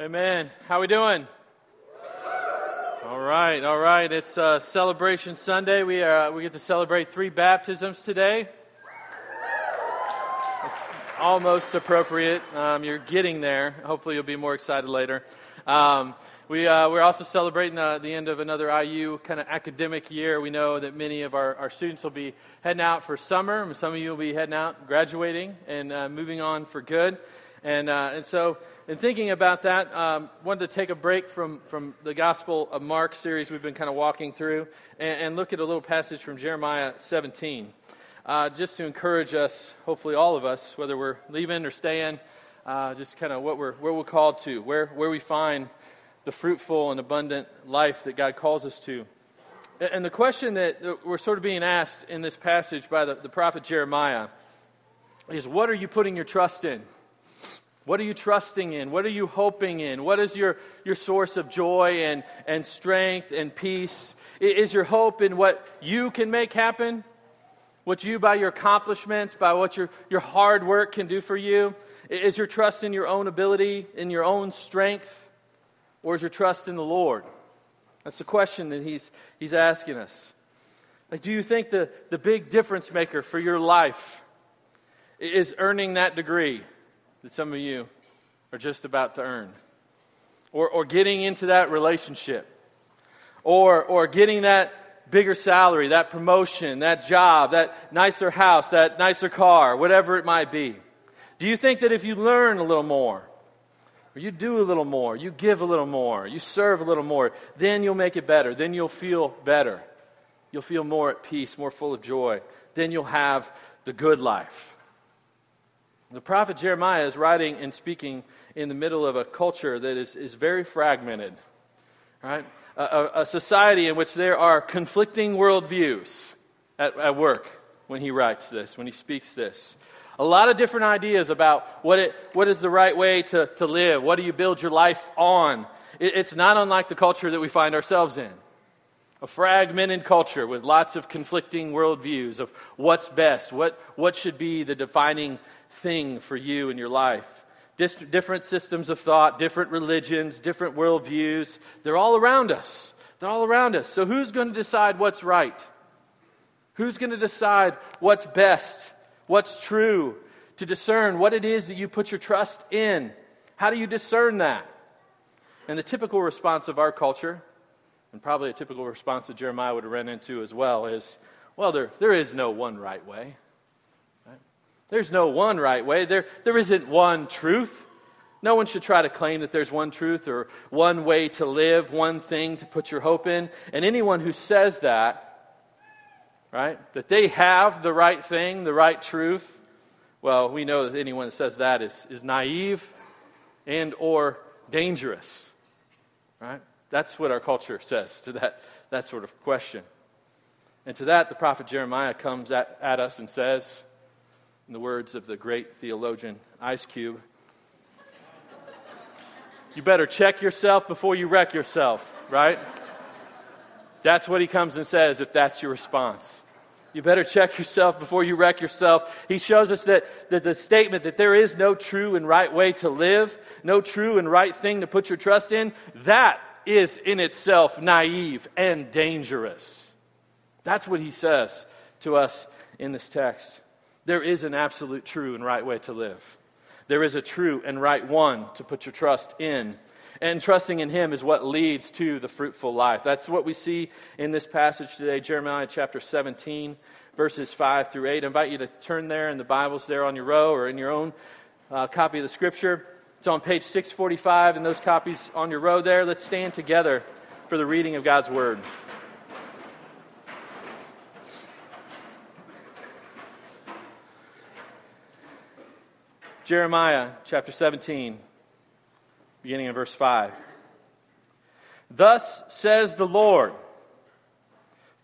Amen. How we doing? All right, all right. It's uh, Celebration Sunday. We uh, we get to celebrate three baptisms today. It's almost appropriate. Um, you're getting there. Hopefully, you'll be more excited later. Um, we, uh, we're also celebrating uh, the end of another IU kind of academic year. We know that many of our, our students will be heading out for summer. Some of you will be heading out, graduating, and uh, moving on for good. And, uh, and so in thinking about that, um, wanted to take a break from, from the Gospel of Mark series we've been kind of walking through and, and look at a little passage from Jeremiah 17. Uh, just to encourage us, hopefully all of us, whether we're leaving or staying, uh, just kind of what we're, where we're called to, where, where we find the fruitful and abundant life that God calls us to. And the question that we're sort of being asked in this passage by the, the prophet Jeremiah is what are you putting your trust in? What are you trusting in? What are you hoping in? What is your, your source of joy and, and strength and peace? Is your hope in what you can make happen? What you, by your accomplishments, by what your, your hard work can do for you? Is your trust in your own ability, in your own strength? Or is your trust in the Lord? That's the question that he's, he's asking us. Like, do you think the, the big difference maker for your life is earning that degree? That some of you are just about to earn, or, or getting into that relationship, or, or getting that bigger salary, that promotion, that job, that nicer house, that nicer car, whatever it might be. Do you think that if you learn a little more, or you do a little more, you give a little more, you serve a little more, then you'll make it better. Then you'll feel better. You'll feel more at peace, more full of joy. Then you'll have the good life. The prophet Jeremiah is writing and speaking in the middle of a culture that is, is very fragmented, right? A, a, society in which there are conflicting worldviews at, at work when he writes this, when he speaks this. A lot of different ideas about what, it, what is the right way to, to live. What do you build your life on? It, it's not unlike the culture that we find ourselves in. A fragmented culture with lots of conflicting worldviews of what's best, what, what should be the defining thing for you in your life. Different systems of thought, different religions, different worldviews. They're all around us. They're all around us. So, who's going to decide what's right? Who's going to decide what's best, what's true, to discern what it is that you put your trust in? How do you discern that? And the typical response of our culture, and probably a typical response that Jeremiah would have run into as well, is well, there, there is no one right way. There's no one right way. There, there isn't one truth. No one should try to claim that there's one truth or one way to live, one thing to put your hope in. And anyone who says that, right, that they have the right thing, the right truth, well, we know that anyone that says that is, is naive and or dangerous. Right? That's what our culture says to that, that sort of question. And to that, the prophet Jeremiah comes at, at us and says, in the words of the great theologian Ice Cube, you better check yourself before you wreck yourself, right? That's what he comes and says if that's your response. You better check yourself before you wreck yourself. He shows us that, that the statement that there is no true and right way to live, no true and right thing to put your trust in, that is in itself naive and dangerous. That's what he says to us in this text. There is an absolute true and right way to live. There is a true and right one to put your trust in. And trusting in Him is what leads to the fruitful life. That's what we see in this passage today, Jeremiah chapter 17, verses 5 through 8. I invite you to turn there in the Bibles there on your row or in your own uh, copy of the Scripture. It's on page 645 and those copies on your row there. Let's stand together for the reading of God's Word. Jeremiah chapter 17, beginning in verse 5. Thus says the Lord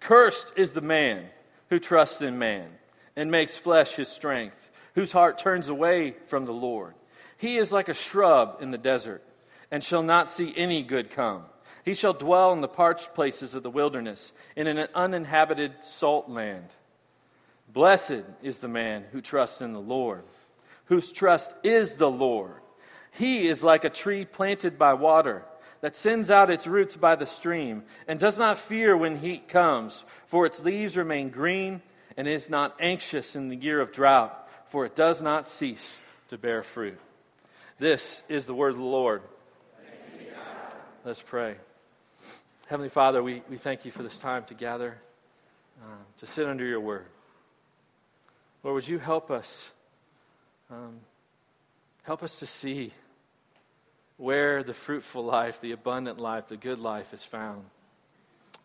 Cursed is the man who trusts in man and makes flesh his strength, whose heart turns away from the Lord. He is like a shrub in the desert and shall not see any good come. He shall dwell in the parched places of the wilderness, in an uninhabited salt land. Blessed is the man who trusts in the Lord whose trust is the Lord. He is like a tree planted by water that sends out its roots by the stream and does not fear when heat comes, for its leaves remain green and is not anxious in the year of drought, for it does not cease to bear fruit. This is the word of the Lord. Let's pray. Heavenly Father, we, we thank you for this time to gather, uh, to sit under your word. Lord, would you help us? Um, help us to see where the fruitful life, the abundant life, the good life is found.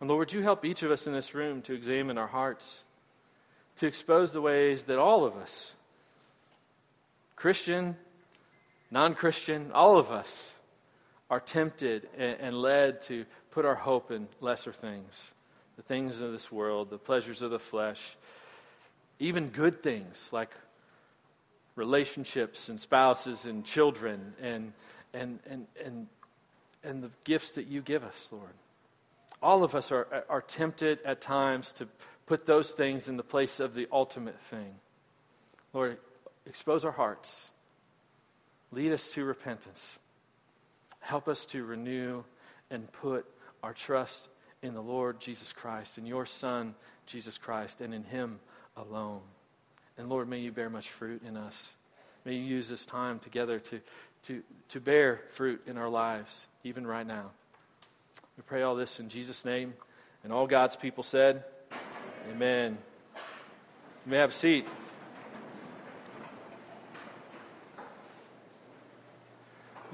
And Lord, would you help each of us in this room to examine our hearts, to expose the ways that all of us, Christian, non Christian, all of us, are tempted and led to put our hope in lesser things, the things of this world, the pleasures of the flesh, even good things like relationships and spouses and children and and, and, and, and the gifts that you give us, Lord. All of us are, are tempted at times to put those things in the place of the ultimate thing. Lord, expose our hearts. Lead us to repentance. Help us to renew and put our trust in the Lord Jesus Christ, in your Son, Jesus Christ, and in Him alone. And Lord, may you bear much fruit in us. May you use this time together to, to, to bear fruit in our lives, even right now. We pray all this in Jesus' name. And all God's people said, Amen. You may have a seat.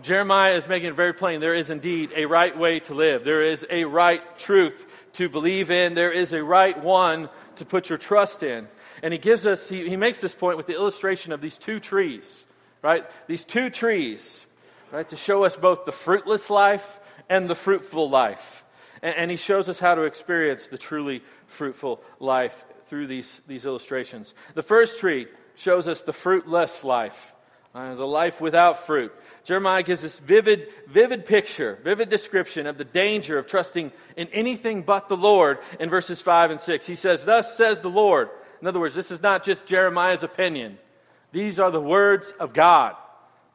Jeremiah is making it very plain there is indeed a right way to live. There is a right truth to believe in. There is a right one to put your trust in. And he gives us, he, he makes this point with the illustration of these two trees right? These two trees, right, to show us both the fruitless life and the fruitful life. And, and he shows us how to experience the truly fruitful life through these, these illustrations. The first tree shows us the fruitless life. Uh, the life without fruit. Jeremiah gives this vivid, vivid picture, vivid description of the danger of trusting in anything but the Lord in verses 5 and 6. He says, Thus says the Lord. In other words, this is not just Jeremiah's opinion. These are the words of God.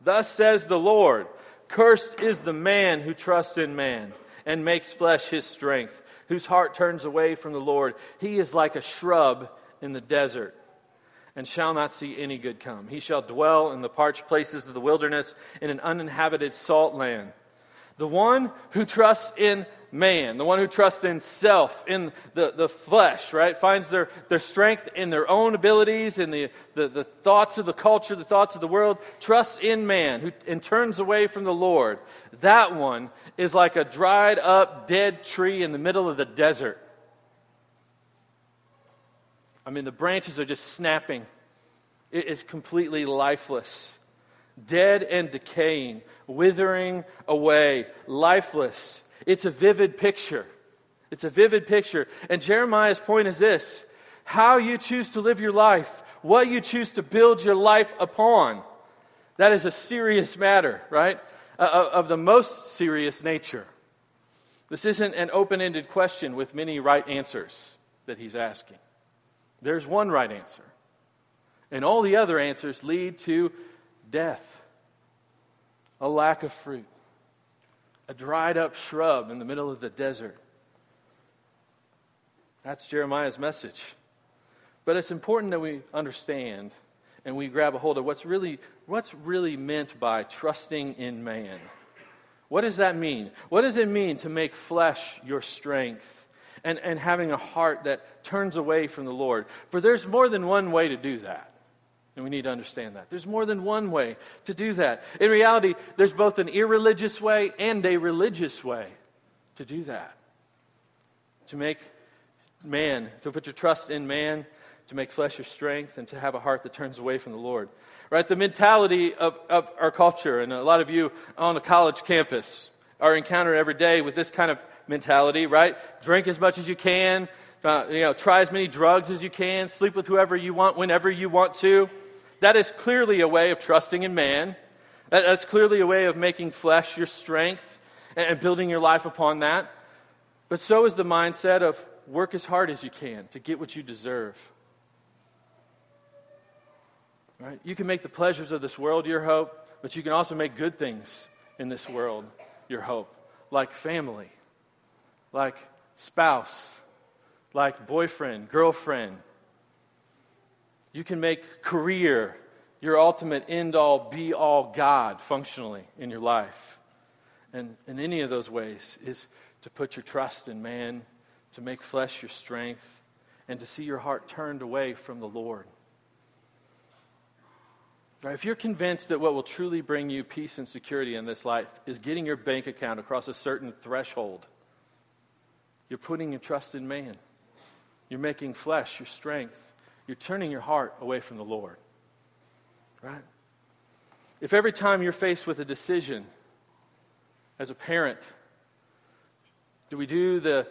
Thus says the Lord Cursed is the man who trusts in man and makes flesh his strength, whose heart turns away from the Lord. He is like a shrub in the desert and shall not see any good come. He shall dwell in the parched places of the wilderness in an uninhabited salt land. The one who trusts in man, the one who trusts in self, in the, the flesh, right? Finds their, their strength in their own abilities, in the, the, the thoughts of the culture, the thoughts of the world, trusts in man who, and turns away from the Lord. That one is like a dried up, dead tree in the middle of the desert. I mean, the branches are just snapping. It is completely lifeless, dead and decaying, withering away, lifeless. It's a vivid picture. It's a vivid picture. And Jeremiah's point is this how you choose to live your life, what you choose to build your life upon. That is a serious matter, right? Uh, uh of the most serious nature. This isn't an open ended question with many right answers that he's asking. There's one right answer. And all the other answers lead to death, a lack of fruit a dried up shrub in the middle of the desert. That's Jeremiah's message. But it's important that we understand and we grab a hold of what's really, what's really meant by trusting in man. What does that mean? What does it mean to make flesh your strength and, and having a heart that turns away from the Lord? For there's more than one way to do that. And we need to understand that. There's more than one way to do that. In reality, there's both an irreligious way and a religious way to do that. To make man, to put your trust in man, to make flesh your strength, and to have a heart that turns away from the Lord. Right? The mentality of, of our culture, and a lot of you on a college campus are encountered every day with this kind of mentality, right? Drink as much as you can, uh, you know, try as many drugs as you can, sleep with whoever you want whenever you want to. That is clearly a way of trusting in man. That's clearly a way of making flesh your strength and building your life upon that. But so is the mindset of work as hard as you can to get what you deserve. Right? You can make the pleasures of this world your hope, but you can also make good things in this world your hope, like family, like spouse, like boyfriend, girlfriend. You can make career your ultimate end all, be all God functionally in your life. And in any of those ways is to put your trust in man, to make flesh your strength, and to see your heart turned away from the Lord. Right, if you're convinced that what will truly bring you peace and security in this life is getting your bank account across a certain threshold, you're putting your trust in man. You're making flesh your strength. You're turning your heart away from the Lord. Right? If every time you're faced with a decision as a parent, do we do the,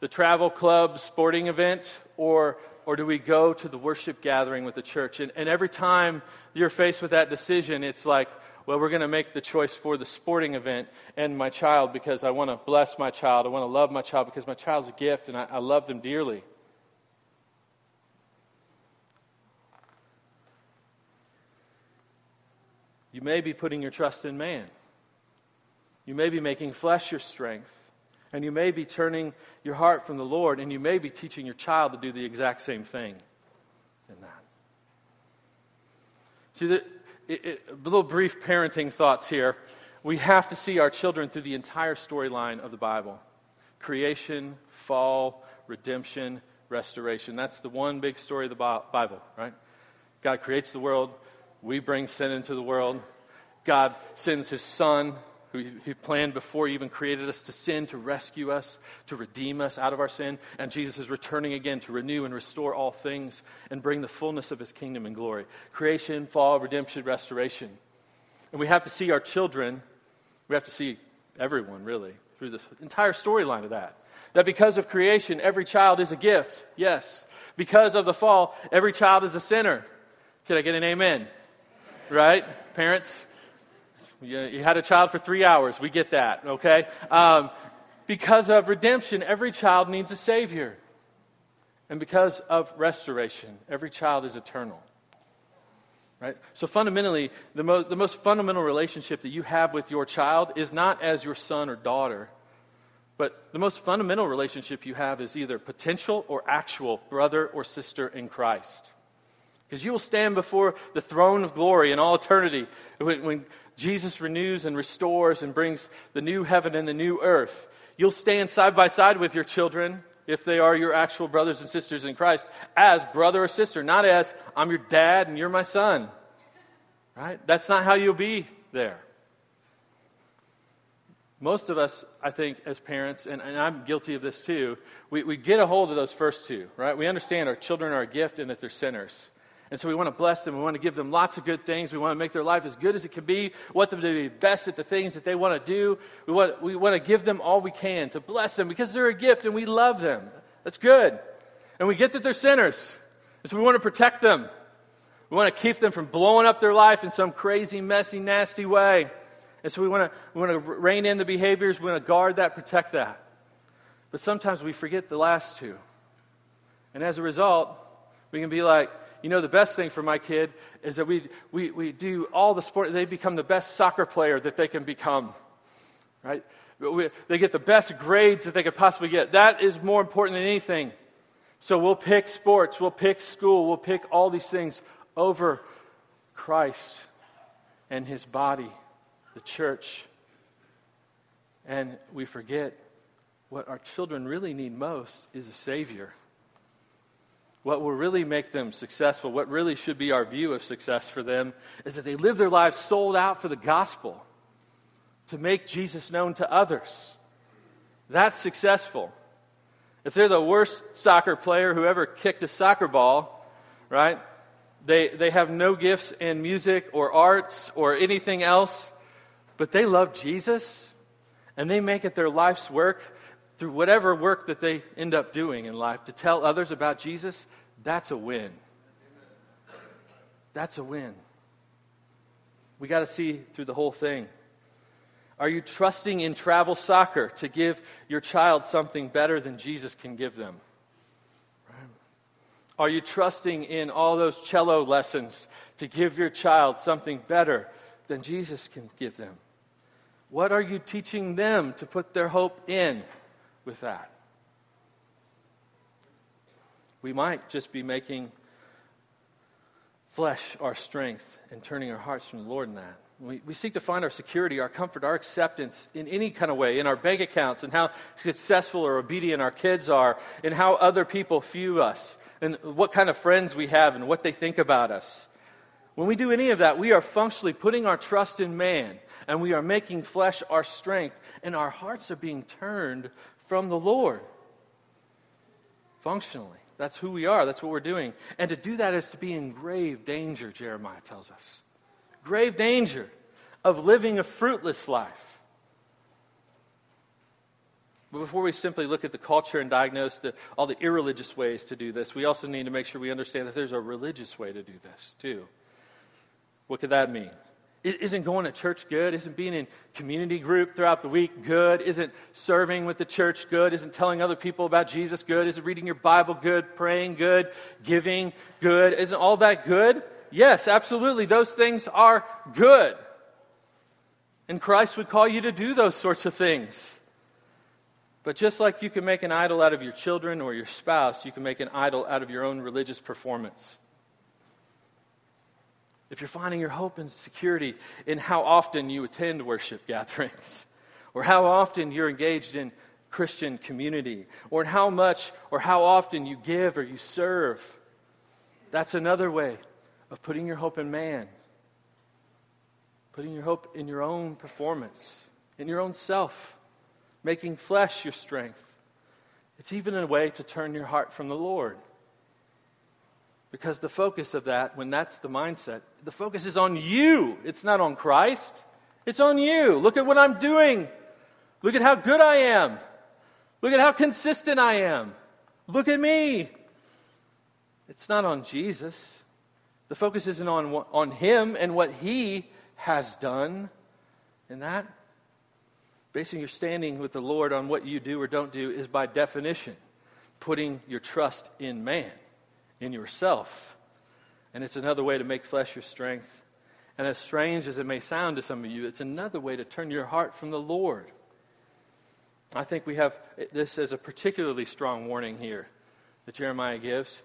the travel club sporting event or, or do we go to the worship gathering with the church? And, and every time you're faced with that decision, it's like, well, we're going to make the choice for the sporting event and my child because I want to bless my child. I want to love my child because my child's a gift and I, I love them dearly. You may be putting your trust in man. You may be making flesh your strength. And you may be turning your heart from the Lord, and you may be teaching your child to do the exact same thing in that. See, the, it, it, little brief parenting thoughts here. We have to see our children through the entire storyline of the Bible creation, fall, redemption, restoration. That's the one big story of the Bible, right? God creates the world, we bring sin into the world. God sends his son, who he planned before he even created us to sin, to rescue us, to redeem us out of our sin. And Jesus is returning again to renew and restore all things and bring the fullness of his kingdom and glory. Creation, fall, redemption, restoration. And we have to see our children, we have to see everyone really through this entire storyline of that. That because of creation, every child is a gift. Yes. Because of the fall, every child is a sinner. Can I get an amen? Right? Parents, you, had a child for three hours. We get that, okay? Um, because of redemption, every child needs a Savior. And because of restoration, every child is eternal. Right? So, fundamentally, the, mo- the most fundamental relationship that you have with your child is not as your son or daughter, but the most fundamental relationship you have is either potential or actual brother or sister in Christ. Because you will stand before the throne of glory in all eternity when, when Jesus renews and restores and brings the new heaven and the new earth. You'll stand side by side with your children, if they are your actual brothers and sisters in Christ, as brother or sister, not as I'm your dad and you're my son. Right? That's not how you'll be there. Most of us, I think, as parents, and, and I'm guilty of this too, we, we get a hold of those first two, right? We understand our children are a gift and that they're sinners. And so we want to bless them. We want to give them lots of good things. We want to make their life as good as it can be. We want them to be best at the things that they want to do. We want, we want to give them all we can to bless them because they're a gift and we love them. That's good. And we get that they're sinners. And so we want to protect them. We want to keep them from blowing up their life in some crazy, messy, nasty way. And so we want to, we want to rein in the behaviors. We want to guard that, protect that. But sometimes we forget the last two. And as a result, we can be like, you know, the best thing for my kid is that we, we, we do all the sport, they become the best soccer player that they can become, right? We, they get the best grades that they could possibly get. That is more important than anything. So we'll pick sports, we'll pick school, we'll pick all these things over Christ and his body, the church. And we forget what our children really need most is a Savior what will really make them successful, what really should be our view of success for them, is that they live their lives sold out for the gospel to make Jesus known to others. That's successful. If they're the worst soccer player who ever kicked a soccer ball, right? They, they have no gifts in music or arts or anything else, but they love Jesus and they make it their life's work through whatever work that they end up doing in life to tell others about Jesus, that's a win. That's a win. We got to see through the whole thing. Are you trusting in travel soccer to give your child something better than Jesus can give them? Are you trusting in all those cello lessons to give your child something better than Jesus can give them? What are you teaching them to put their hope in with that? We might just be making flesh our strength and turning our hearts from the Lord in that. We, we seek to find our security, our comfort, our acceptance in any kind of way, in our bank accounts, and how successful or obedient our kids are, and how other people view us, and what kind of friends we have, and what they think about us. When we do any of that, we are functionally putting our trust in man, and we are making flesh our strength, and our hearts are being turned from the Lord. Functionally. That's who we are. That's what we're doing. And to do that is to be in grave danger, Jeremiah tells us. Grave danger of living a fruitless life. But before we simply look at the culture and diagnose the, all the irreligious ways to do this, we also need to make sure we understand that there's a religious way to do this, too. What could that mean? Isn't going to church good? Isn't being in community group throughout the week good? Isn't serving with the church good? Isn't telling other people about Jesus good? Isn't reading your Bible good? Praying good? Giving good? Isn't all that good? Yes, absolutely. Those things are good. And Christ would call you to do those sorts of things. But just like you can make an idol out of your children or your spouse, you can make an idol out of your own religious performance if you're finding your hope and security in how often you attend worship gatherings, or how often you're engaged in Christian community, or in how much or how often you give or you serve, that's another way of putting your hope in man. Putting your hope in your own performance, in your own self, making flesh your strength. It's even a way to turn your heart from the Lord. Because the focus of that, when that's the mindset, the focus is on you. It's not on Christ. It's on you. Look at what I'm doing. Look at how good I am. Look at how consistent I am. Look at me. It's not on Jesus. The focus isn't on, on Him and what He has done. And that, basing your standing with the Lord on what you do or don't do, is by definition putting your trust in man in yourself. And it's another way to make flesh your strength. And as strange as it may sound to some of you, it's another way to turn your heart from the Lord. I think we have this as a particularly strong warning here that Jeremiah gives.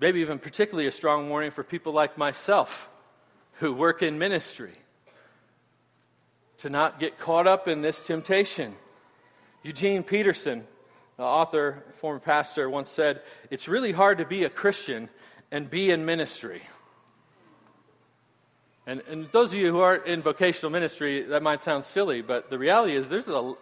Maybe even particularly a strong warning for people like myself who work in ministry to not get caught up in this temptation. Eugene Peterson, the author, former pastor, once said, It's really hard to be a Christian and be in ministry. And, and those of you who aren't in vocational ministry, that might sound silly, but the reality is there's a,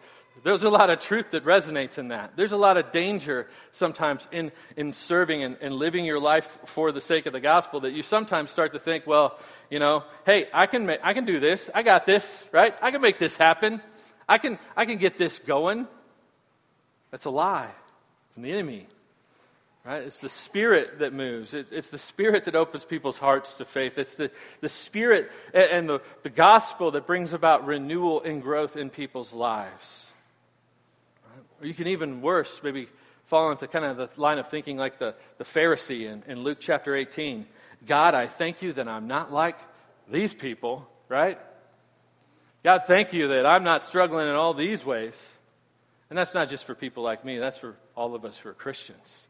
there's a lot of truth that resonates in that. There's a lot of danger sometimes in, in serving and, living your life for the sake of the gospel that you sometimes start to think, well, you know, hey, I can, make, I can do this. I got this, right? I can make this happen. I can, I can get this going. That's a lie from the enemy. Right? It's the spirit that moves. It's, it's, the spirit that opens people's hearts to faith. It's the, the spirit and the, the gospel that brings about renewal and growth in people's lives. Right? Or you can even worse, maybe fall into kind of the line of thinking like the, the Pharisee in, in Luke chapter 18. God, I thank you that I'm not like these people, right? God, thank you that I'm not struggling in all these ways. And that's not just for people like me, that's for all of us who are Christians.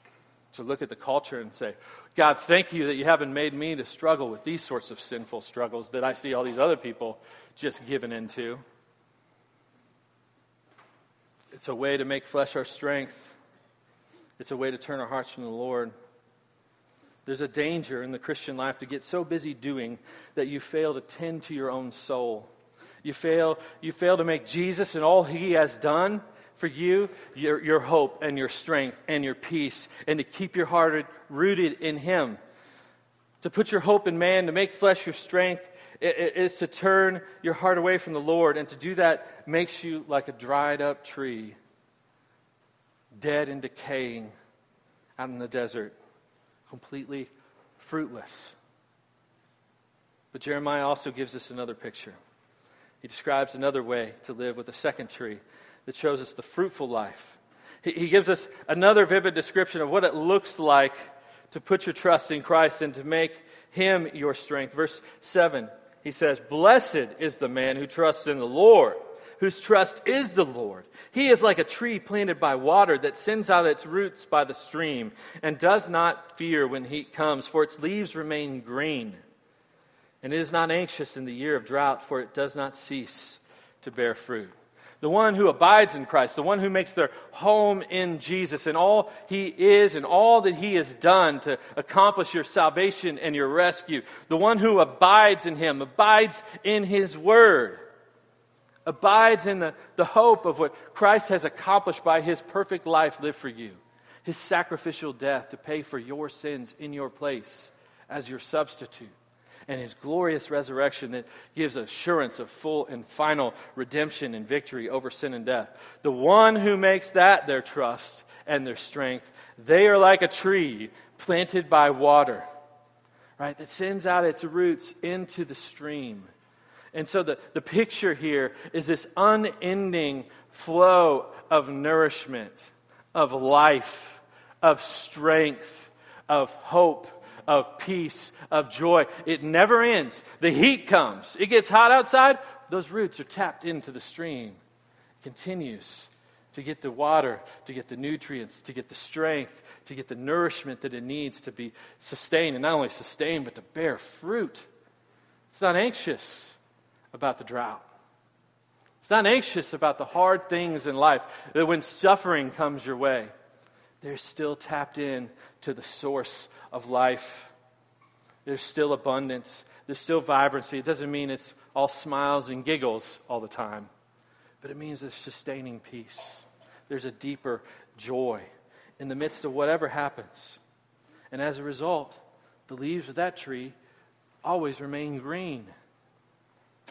To look at the culture and say, God, thank you that you haven't made me to struggle with these sorts of sinful struggles that I see all these other people just given into. It's a way to make flesh our strength, it's a way to turn our hearts from the Lord. There's a danger in the Christian life to get so busy doing that you fail to tend to your own soul. You fail, you fail to make Jesus and all he has done for you your, your hope and your strength and your peace, and to keep your heart rooted in Him. To put your hope in man, to make flesh your strength, is to turn your heart away from the Lord. And to do that makes you like a dried up tree, dead and decaying out in the desert, completely fruitless. But Jeremiah also gives us another picture. He describes another way to live with a second tree that shows us the fruitful life. He, he gives us another vivid description of what it looks like to put your trust in Christ and to make Him your strength. Verse 7 he says, Blessed is the man who trusts in the Lord, whose trust is the Lord. He is like a tree planted by water that sends out its roots by the stream and does not fear when heat comes, for its leaves remain green. And it is not anxious in the year of drought, for it does not cease to bear fruit the one who abides in Christ, the one who makes their home in Jesus and all he is and all that he has done to accomplish your salvation and your rescue, the one who abides in him, abides in his word, abides in the, the hope of what Christ has accomplished by his perfect life lived for you, his sacrificial death to pay for your sins in your place as your substitute and his glorious resurrection that gives assurance of full and final redemption and victory over sin and death. The one who makes that their trust and their strength, they are like a tree planted by water, right, that sends out its roots into the stream. And so the, the picture here is this unending flow of nourishment, of life, of strength, of hope of peace, of joy. It never ends. The heat comes, it gets hot outside, those roots are tapped into the stream. It continues to get the water, to get the nutrients, to get the strength, to get the nourishment that it needs to be sustained, and not only sustained, but to bear fruit. It's not anxious about the drought. It's not anxious about the hard things in life, that when suffering comes your way, they're still tapped in to the source of life. There's still abundance, there's still vibrancy. It doesn't mean it's all smiles and giggles all the time, but it means there's sustaining peace. There's a deeper joy in the midst of whatever happens. And as a result, the leaves of that tree always remain green.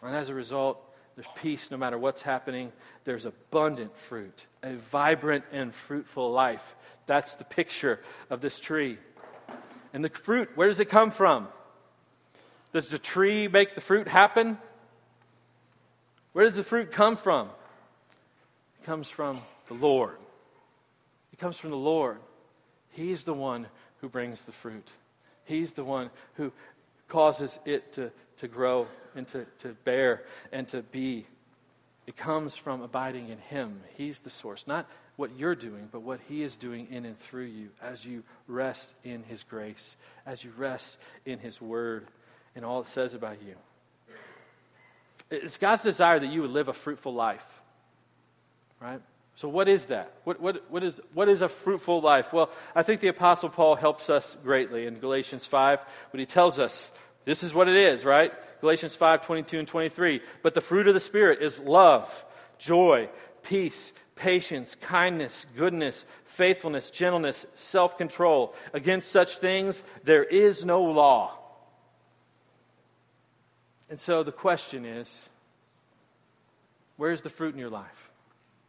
And as a result, there's peace no matter what's happening. There's abundant fruit, a vibrant and fruitful life. That's the picture of this tree. And the fruit, where does it come from? Does the tree make the fruit happen? Where does the fruit come from? It comes from the Lord. It comes from the Lord. He's the one who brings the fruit, He's the one who causes it to, to grow and to, to bear and to be. It comes from abiding in Him. He's the source, not what you're doing, but what He is doing in and through you as you rest in His grace, as you rest in His Word and all it says about you. It's God's desire that you would live a fruitful life, right? So, what is that? What, what, what, is, what is a fruitful life? Well, I think the Apostle Paul helps us greatly in Galatians 5 when he tells us this is what it is, right? Galatians 5 22 and 23. But the fruit of the Spirit is love, joy, peace, patience, kindness, goodness, faithfulness, gentleness, self control. Against such things there is no law. And so the question is where's the fruit in your life?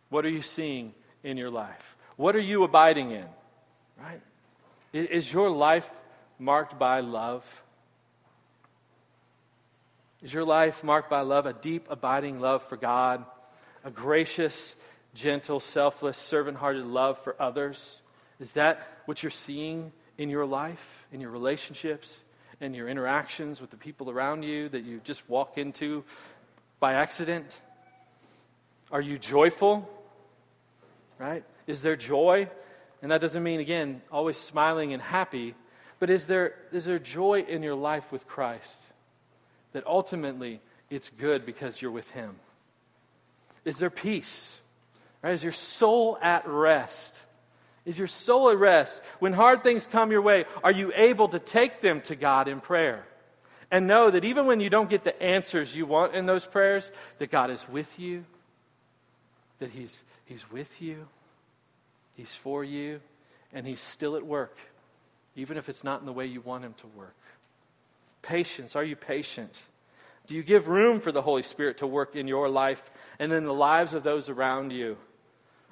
What are you seeing in your life? What are you abiding in? Right? Is your life marked by love? Is your life marked by love, a deep, abiding love for God, a gracious, gentle, selfless, servant hearted love for others? Is that what you're seeing in your life, in your relationships, in your interactions with the people around you that you just walk into by accident? Are you joyful? Right? Is there joy? And that doesn't mean, again, always smiling and happy, but is there, is there joy in your life with Christ? That ultimately it's good because you're with Him. Is there peace? Right? Is your soul at rest? Is your soul at rest? When hard things come your way, are you able to take them to God in prayer? And know that even when you don't get the answers you want in those prayers, that God is with you, that He's, he's with you, He's for you, and He's still at work, even if it's not in the way you want Him to work. Patience. Are you patient? Do you give room for the Holy Spirit to work in your life and in the lives of those around you?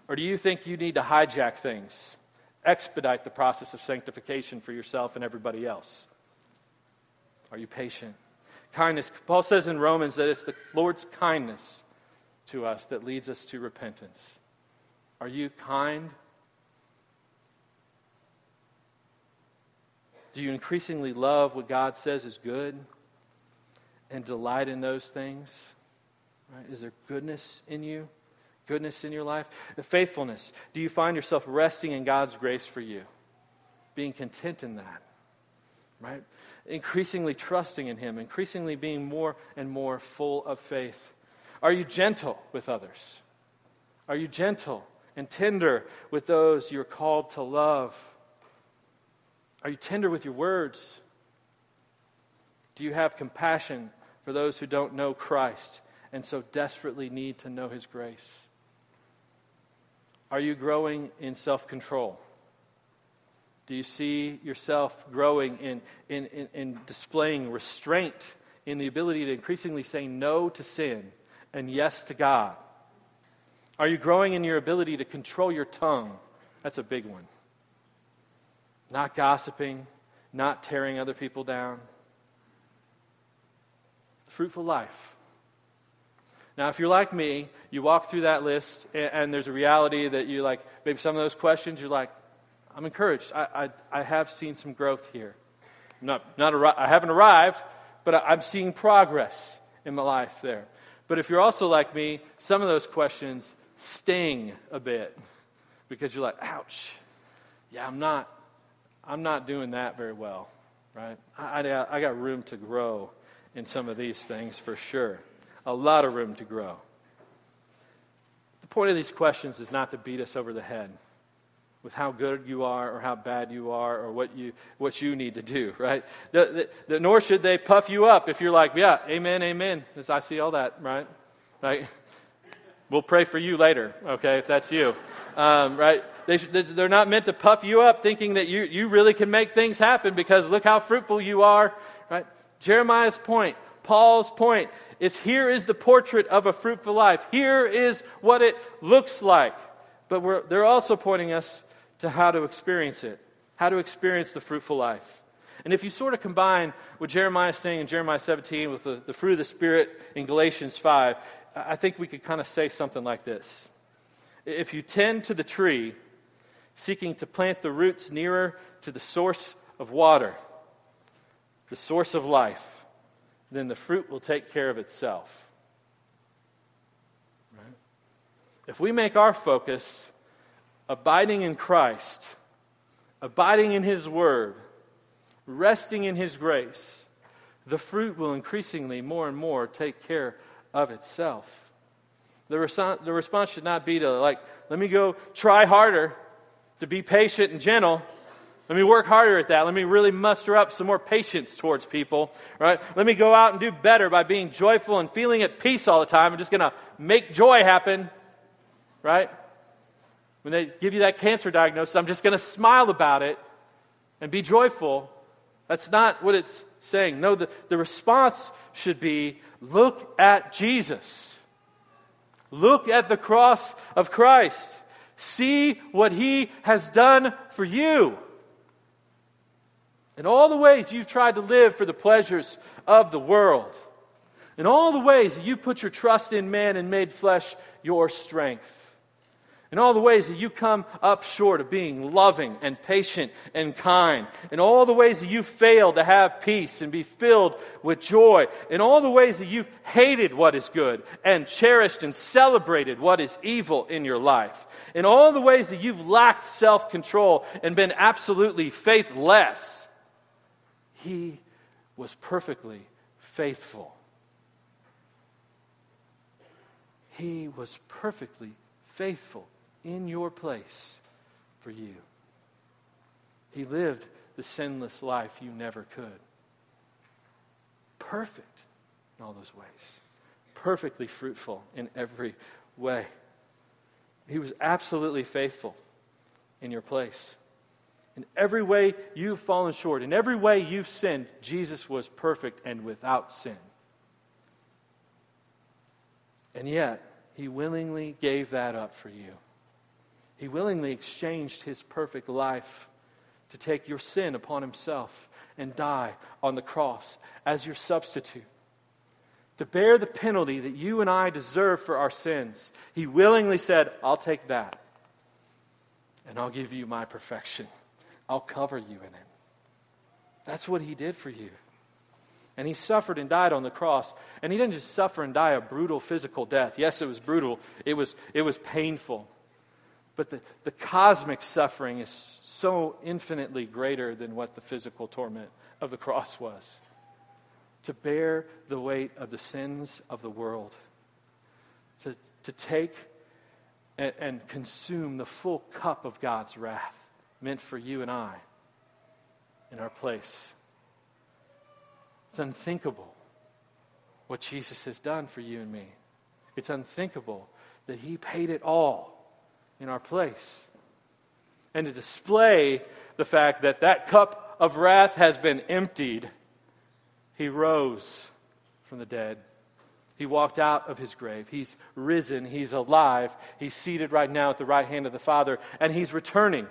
Or do you think you need to hijack things, expedite the process of sanctification for yourself and everybody else? Are you patient? Kindness. Paul says in Romans that it's the Lord's kindness to us that leads us to repentance. Are you kind? Do you increasingly love what God says is good? and delight in those things? Right? Is there goodness in you? Goodness in your life? Faithfulness. Do you find yourself resting in God's grace for you? Being content in that? Right? Increasingly trusting in Him, increasingly being more and more full of faith. Are you gentle with others? Are you gentle and tender with those you're called to love? Are you tender with your words? Do you have compassion for those who don't know Christ and so desperately need to know His grace? Are you growing in self control? Do you see yourself growing in, in, in, in, displaying restraint in the ability to increasingly say no to sin and yes to God? Are you growing in your ability to control your tongue? That's a big one. Not gossiping, not tearing other people down. Fruitful life. Now, if you're like me, you walk through that list, and, and, there's a reality that you like, maybe some of those questions, you're like, I'm encouraged. I, I, I have seen some growth here. I'm not, not arri- I haven't arrived, but I, I'm seeing progress in my life there. But if you're also like me, some of those questions sting a bit because you're like, ouch, yeah, I'm not, I'm not doing that very well, right? I, I, I got room to grow in some of these things for sure a lot of room to grow. The point of these questions is not to beat us over the head with how good you are or how bad you are or what you, what you need to do, right? The, the, the, nor should they puff you up if you're like, yeah, amen, amen, as I see all that, right? Right? We'll pray for you later, okay, if that's you, um, right? They they're not meant to puff you up thinking that you, you really can make things happen because look how fruitful you are, right? Jeremiah's point Paul's point is here is the portrait of a fruitful life. Here is what it looks like. But they're also pointing us to how to experience it, how to experience the fruitful life. And if you sort of combine what Jeremiah is saying in Jeremiah 17 with the, the fruit of the Spirit in Galatians 5, I think we could kind of say something like this. If you tend to the tree, seeking to plant the roots nearer to the source of water, the source of life, then the fruit will take care of itself. Right? If we make our focus abiding in Christ, abiding in His Word, resting in His grace, the fruit will increasingly more and more take care of itself. The, res- the response should not be to, like, let me go try harder to be patient and gentle let me work harder at that. Let me really muster up some more patience towards people, right? Let me go out and do better by being joyful and feeling at peace all the time. I'm just going to make joy happen, right? When they give you that cancer diagnosis, I'm just going to smile about it and be joyful. That's not what it's saying. No, the, the response should be look at Jesus. Look at the cross of Christ. See what he has done for you. In all the ways you've tried to live for the pleasures of the world, in all the ways that you put your trust in man and made flesh your strength, in all the ways that you come up short of being loving and patient and kind, in all the ways that you fail to have peace and be filled with joy, in all the ways that you've hated what is good and cherished and celebrated what is evil in your life, in all the ways that you've lacked self control and been absolutely faithless he was perfectly faithful. He was perfectly faithful in your place for you. He lived the sinless life you never could. Perfect in all those ways, perfectly fruitful in every way. He was absolutely faithful in your place. In every way you've fallen short, in every way you've sinned, Jesus was perfect and without sin. And yet, he willingly gave that up for you. He willingly exchanged his perfect life to take your sin upon himself and die on the cross as your substitute. To bear the penalty that you and I deserve for our sins. He willingly said, I'll take that, and I'll give you my perfection. I'll cover you in it. That's what he did for you. And he suffered and died on the cross. And he didn't just suffer and die a brutal physical death. Yes, it was brutal, it was, it was painful. But the, the cosmic suffering is so infinitely greater than what the physical torment of the cross was. To bear the weight of the sins of the world, to, to take and, and consume the full cup of God's wrath meant for you and I in our place. It's unthinkable what Jesus has done for you and me. It's unthinkable that He paid it all in our place. And to display the fact that that cup of wrath has been emptied, He rose from the dead. He walked out of his grave. He's risen. He's alive. He's seated right now at the right hand of the Father. And he's returning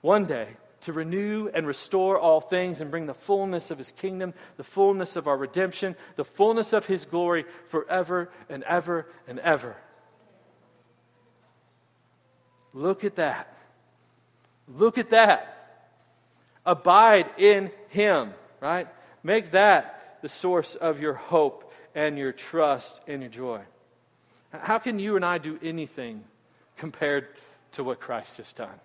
one day to renew and restore all things and bring the fullness of his kingdom, the fullness of our redemption, the fullness of his glory forever and ever and ever. Look at that. Look at that. Abide in him, right? Make that the source of your hope and your trust and your joy. How can you and I do anything compared to what Christ has done?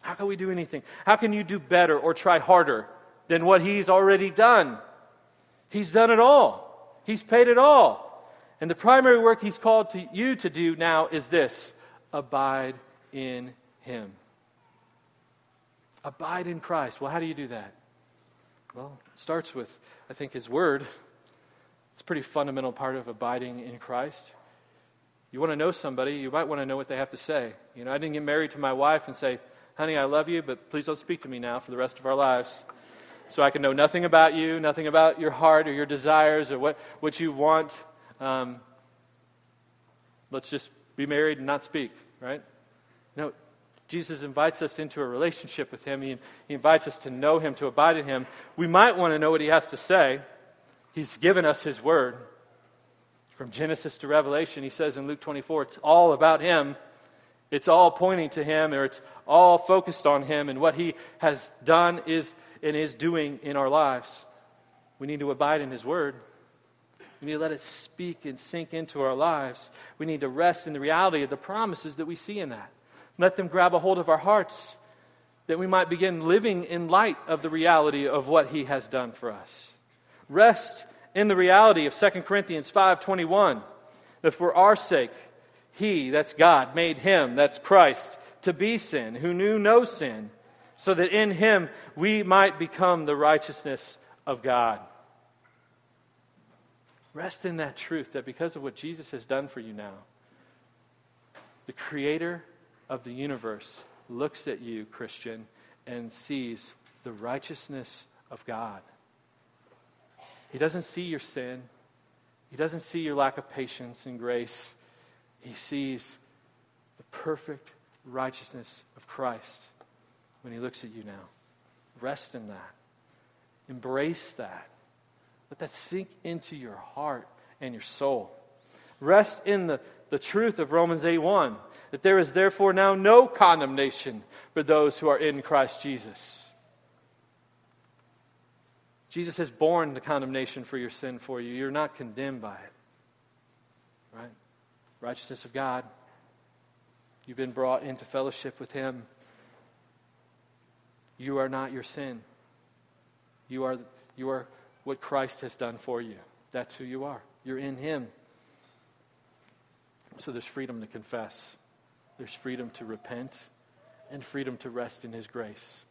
How can we do anything? How can you do better or try harder than what He's already done? He's done it all, He's paid it all. And the primary work He's called to you to do now is this abide in Him. Abide in Christ. Well, how do you do that? Well, it starts with, I think, His Word. It's a pretty fundamental part of abiding in Christ. You want to know somebody, you might want to know what they have to say. You know, I didn't get married to my wife and say, honey, I love you, but please don't speak to me now for the rest of our lives. So I can know nothing about you, nothing about your heart or your desires or what, what you want. Um, let's just be married and not speak, right? No, Jesus invites us into a relationship with Him. He, he invites us to know Him, to abide in Him. We might want to know what He has to say. He's given us His Word. From Genesis to Revelation, He says in Luke 24, it's all about Him. It's all pointing to Him, or it's all focused on Him and what He has done is and is doing in our lives. We need to abide in His Word. We need to let it speak and sink into our lives. We need to rest in the reality of the promises that we see in that. Let them grab a hold of our hearts that we might begin living in light of the reality of what He has done for us. Rest in the reality of 2 Corinthians 5:21 that for our sake he, that's God, made him, that's Christ, to be sin, who knew no sin, so that in him we might become the righteousness of God. Rest in that truth that because of what Jesus has done for you now, the creator of the universe looks at you, Christian, and sees the righteousness of God. He doesn't see your sin, He doesn't see your lack of patience and grace. He sees the perfect righteousness of Christ when he looks at you now. Rest in that. Embrace that. Let that sink into your heart and your soul. Rest in the, the truth of Romans 8 1 that there is therefore now no condemnation for those who are in Christ Jesus. Jesus has borne the condemnation for your sin for you. You're not condemned by it. Right? righteousness of God. You've been brought into fellowship with Him. You are not your sin. You are, you are what Christ has done for you. That's who you are. You're in Him. So there's freedom to confess, there's freedom to repent, and freedom to rest in His grace.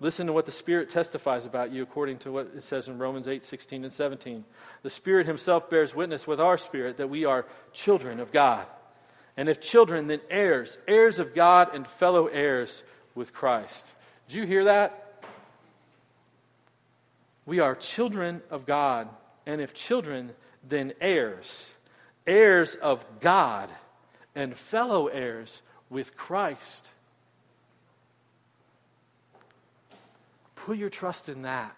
Listen to what the Spirit testifies about you according to what it says in Romans 8 16 and 17. The Spirit Himself bears witness with our spirit that we are children of God. And if children, then heirs, heirs of God and fellow heirs with Christ. Did you hear that? We are children of God. And if children, then heirs, heirs of God and fellow heirs with Christ. Put your trust in that.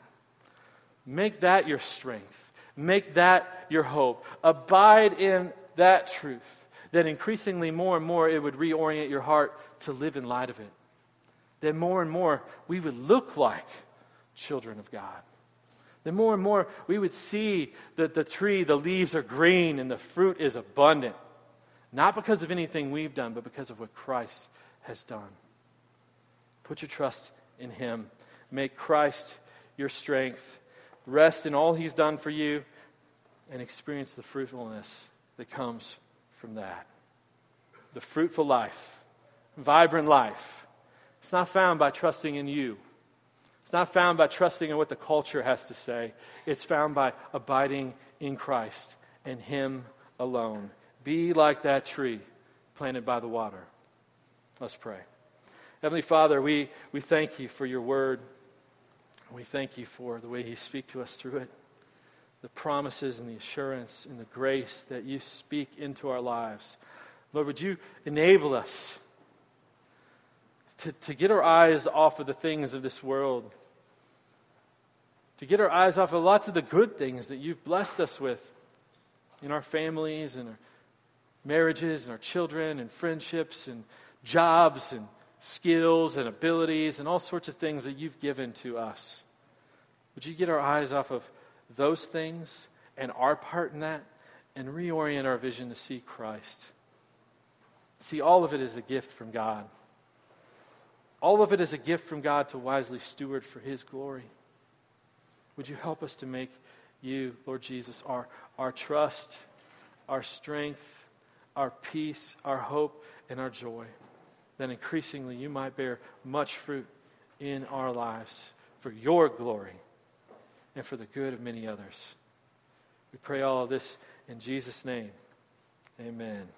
Make that your strength. Make that your hope. Abide in that truth. That increasingly more and more it would reorient your heart to live in light of it. That more and more we would look like children of God. then more and more we would see that the tree, the leaves are green, and the fruit is abundant. Not because of anything we've done, but because of what Christ has done. Put your trust in Him. Make Christ your strength. Rest in all He's done for you and experience the fruitfulness that comes from that. The fruitful life, vibrant life. It's not found by trusting in you. It's not found by trusting in what the culture has to say. It's found by abiding in Christ and Him alone. Be like that tree planted by the water. Let's pray. Heavenly Father, we, we thank you for your word. We thank you for the way you speak to us through it, the promises and the assurance and the grace that you speak into our lives. Lord, would you enable us to, to get our eyes off of the things of this world, to get our eyes off of lots of the good things that you've blessed us with in our families and our marriages and our children and friendships and jobs and skills and abilities and all sorts of things that you've given to us. Would you get our eyes off of those things and our part in that and reorient our vision to see Christ? See, all of it is a gift from God. All of it is a gift from God to wisely steward for His glory. Would you help us to make you, Lord Jesus, our, our trust, our strength, our peace, our hope, and our joy? Then increasingly you might bear much fruit in our lives for your glory and for the good of many others. We pray all of this in Jesus' name. Amen.